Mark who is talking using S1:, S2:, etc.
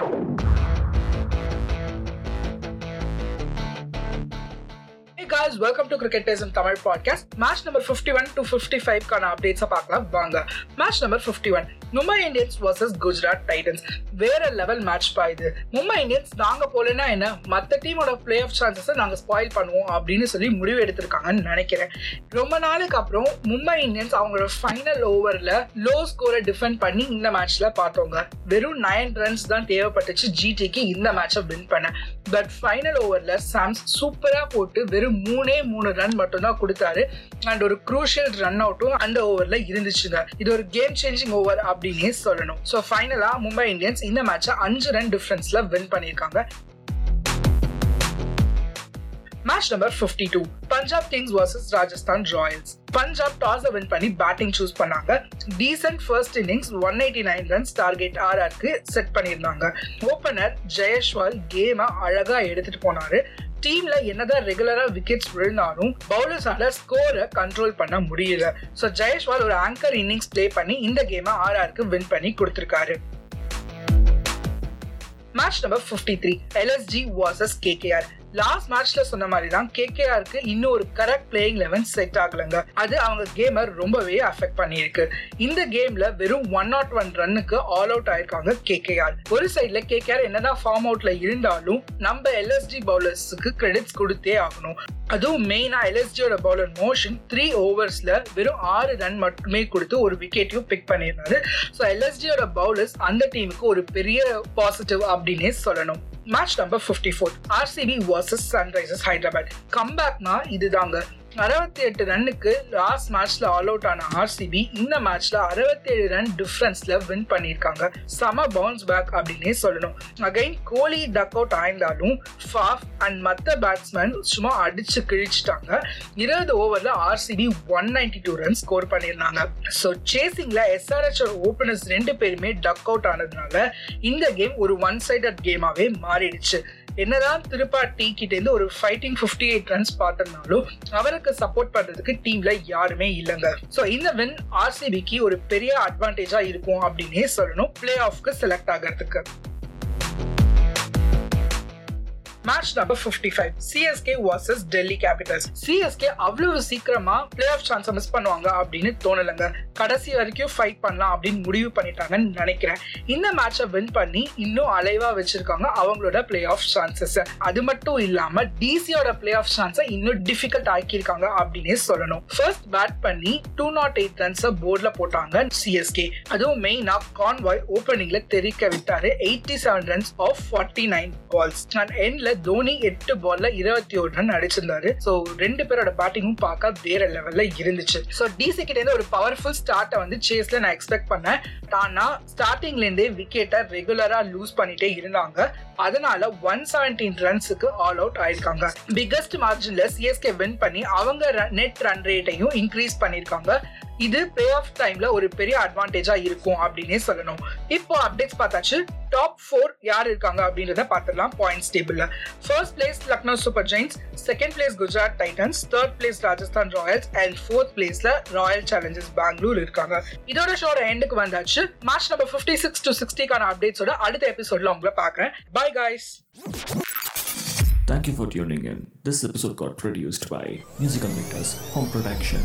S1: Thank you. Guys, welcome to Cricketers in Tamil podcast. Match number 51 to 55 கான அப்டேட்ஸை பார்க்கலாம். வாங்க. Match number 51 Mumbai Indians versus Gujarat Titans வேற level match பா இது. மும்பை இந்தியன்ஸ் நாங்க போலனா என்ன? மற்ற டீமோட பிளே ஆஃப் சான்சஸை நாங்க ஸ்பாயில் பண்ணுவோம் அப்படின்னு சொல்லி முடிவு எடுத்திருக்காங்கன்னு நினைக்கிறேன். ரொம்ப நாளுக்கு அப்புறம் மும்பை இந்தியன்ஸ் அவங்களோட ஃபைனல் ஓவர்ல லோ ஸ்கோரை டிஃபெண்ட் பண்ணி இந்த மேட்ச்ல பார்த்தோங்க. வெறும் நைன் ரன்ஸ் தான் தேவைப்பட்டுச்சு ஜிடிக்கு இந்த மேட்சை வின் பண்ண. பட் ஃபைனல் ஓவர்ல சாம்ஸ் சூப்பரா போட்டு வெறும் மூணே மூணு ரன் மட்டும்தான் கொடுத்தாரு. அண்ட் ஒரு குரூஷியல் ரன் அவுட்டும் அந்த ஓவர்ல இருந்துச்சுங்க. இது ஒரு கேம் சேஞ்சிங் ஓவர் அப்படின்னே சொல்லணும். ஸோ ஃபைனலா மும்பை இந்தியன்ஸ் இந்த மேட்சை அஞ்சு ரன் டிஃபரன்ஸ்ல வின் பண்ணியிருக்காங்க. Match number fifty two Punjab Kings versus Rajasthan Royals Punjab toss win பண்ணி பேட்டிங் சூஸ் பண்ணாங்க. Decent first innings one eighty nine runs target ஆர்ஆருக்கு set பண்ணியிருந்தாங்க. ஓப்பனர் ஜெயஸ்வால் கேமை அழகாக எடுத்துட்டு போனாரு. டீம்ல என்னதான் ரெகுலரா விக்கெட்ஸ் விழுந்தாலும் பவுலர்ஸால ஸ்கோரை கண்ட்ரோல் பண்ண முடியல. ஸோ ஜெயஸ்வால் ஒரு ஆங்கர் இன்னிங்ஸ் பிளே பண்ணி இந்த கேமை ஆர்ஆருக்கு வின் பண்ணி கொடுத்திருக்காரு. Match number fifty three LSG versus KKR last மேட்ச்ல சொன்ன மாதிரி தான் கேகேஆருக்கு இன்னும் ஒரு கரெக்ட் பிளேயிங் லெவன் செட் ஆகலங்க. அது அவங்க கேமர் ரொம்பவே அஃபெக்ட் பண்ணியிருக்கு. இந்த கேம்ல வெறும் ஒன் நாட் ஒன் ரன்னுக்கு ஆல் அவுட் ஆயிருக்காங்க கேகேஆர் ஒரு சைட்ல கேகேஆர் என்னதான் ஃபார்ம் அவுட்ல இருந்தாலும் நம்ம எல்எஸ்டி பவுலர்ஸுக்கு கிரெடிட்ஸ் கொடுத்தே ஆகணும். அதுவும் மெயினா எல்எஸ்டியோட பவுலர் மோஷன் த்ரீ ஓவர்ஸ்ல வெறும் ஆறு ரன் மட்டுமே கொடுத்து ஒரு விக்கெட்டையும் பிக் பண்ணியிருந்தாரு. ஸோ எல்எஸ்டியோட பவுலர்ஸ் அந்த டீமுக்கு ஒரு பெரிய பாசிட்டிவ் அப்படின்னே சொல்லணும். Match number fifty four RCB versus Sunrisers Hyderabad கம்பேக்னா இதுதாங்க. அறுபத்தி எட்டு ரன்னுக்கு லாஸ்ட் மேட்ச்ல ஆல் அவுட் ஆன ஆர்சிபி இந்த மேட்ச்ல அறுபத்தி ஏழு ரன் டிஃபரன்ஸ்ல வின் பண்ணியிருக்காங்க. சம பவுன்ஸ் பேக் அப்படின்னே சொல்லணும். அகைன் கோலி டக் அவுட் ஆயிருந்தாலும் ஃபாஃப் அண்ட் மற்ற பேட்ஸ்மேன் சும்மா அடிச்சு கிழிச்சிட்டாங்க. இருபது ஓவர்ல RCB one ninety two run score பண்ணியிருந்தாங்க. ஸோ சேசிங்ல எஸ்ஆர்எச் ஓபனர்ஸ் ரெண்டு பேருமே டக் அவுட் ஆனதுனால இந்த கேம் ஒரு ஒன் சைடட் கேமாவே மாறிடுச்சு. என்னதான் திருப்பாட்டி டீ கிட்டேருந்து ஒரு ஃபைட்டிங் ஃபிஃப்டி எயிட் ரன்ஸ் பார்த்திருந்தாலும் அவருக்கு சப்போர்ட் பண்றதுக்கு டீம்ல யாருமே இல்லைங்க. ஸோ இந்த வின் ஆர்சிபிக்கு ஒரு பெரிய அட்வான்டேஜா இருக்கும் அப்படின்னே சொல்லணும். பிளே ஆஃப்க்கு செலக்ட் ஆகிறதுக்கு. Match number fifty five CSK versus Delhi Capitals CSK அவ்வளவு சீக்கிரமா பிளே ஆஃப் சான்ஸை மிஸ் பண்ணுவாங்க அப்படின்னு தோணலைங்க. கடைசி வரைக்கும் ஃபைட் பண்ணலாம் அப்படின்னு முடிவு பண்ணிட்டாங்கன்னு நினைக்கிறேன். இந்த மேட்சை வின் பண்ணி இன்னும் அலைவா வச்சிருக்காங்க அவங்களோட பிளே ஆஃப் சான்சஸ் அது மட்டும் இல்லாம டிசியோட பிளே ஆஃப் சான்ஸை இன்னும் டிஃபிகல்ட் ஆக்கியிருக்காங்க அப்படின்னே சொல்லணும். ஃபர்ஸ்ட் பேட் பண்ணி டூ நாட் எயிட் ரன்ஸை போர்டில் போட்டாங்க சிஎஸ்கே அதுவும் மெயினா கான்வாய் ஓப்பனிங்ல தெரிக்க விட்டாரு. Eighty seven runs off forty nine balls and எண்ட்ல தோனி எட்டு பால்ல இருபத்தி ஒரு ரன் அடிச்சிருந்தாரு. சோ ரெண்டு பேரோட பேட்டிங்கும் பார்க்க வேற லெவல்ல இருந்துச்சு. சோ டிசி கிட்ட இருந்து ஒரு பவர்ஃபுல் ஸ்டார்ட்டை வந்து சேஸ்ல நான் எக்ஸ்பெக்ட் பண்ணேன். ஆனா ஸ்டார்டிங்ல இருந்தே விக்கெட்டை ரெகுலரா லூஸ் பண்ணிட்டே இருந்தாங்க. அதனால ஒன் செவன்டீன் ரன்ஸுக்கு ஆல் அவுட் ஆயிருக்காங்க. பிக்கஸ்ட் மார்ஜின்ல சிஎஸ்கே வின் பண்ணி அவங்க நெட் ரன் ரேட்டையும் இன்க்ரீஸ் பண்ணிருக்காங்க இது பே ஆஃப் டைம்ல ஒரு பெரிய அட்வான்டேஜா இருக்கும் அப்படின்னே சொல்லணும். இப்போ அப்டேட்ஸ் பார்த்தாச்சு. டாப் ஃபோர் யார் இருக்காங்க அப்படின்றத பார்த்துடலாம் பாயிண்ட்ஸ் டேபிள்ல first place Lucknow Super Giants second place Gujarat Titans third place Rajasthan Royals and fourth பிளேஸ்ல ராயல் சேலஞ்சர்ஸ் பெங்களூர் இருக்காங்க. இதோட ஷோட எண்டுக்கு வந்தாச்சு. Match number fifty six to சிக்ஸ்டிக்கான அப்டேட்ஸோட அடுத்த எபிசோட்ல உங்களை பார்க்குறேன். Bye guys
S2: Thank you for tuning in. This episode got produced by Musical Makers Home Production.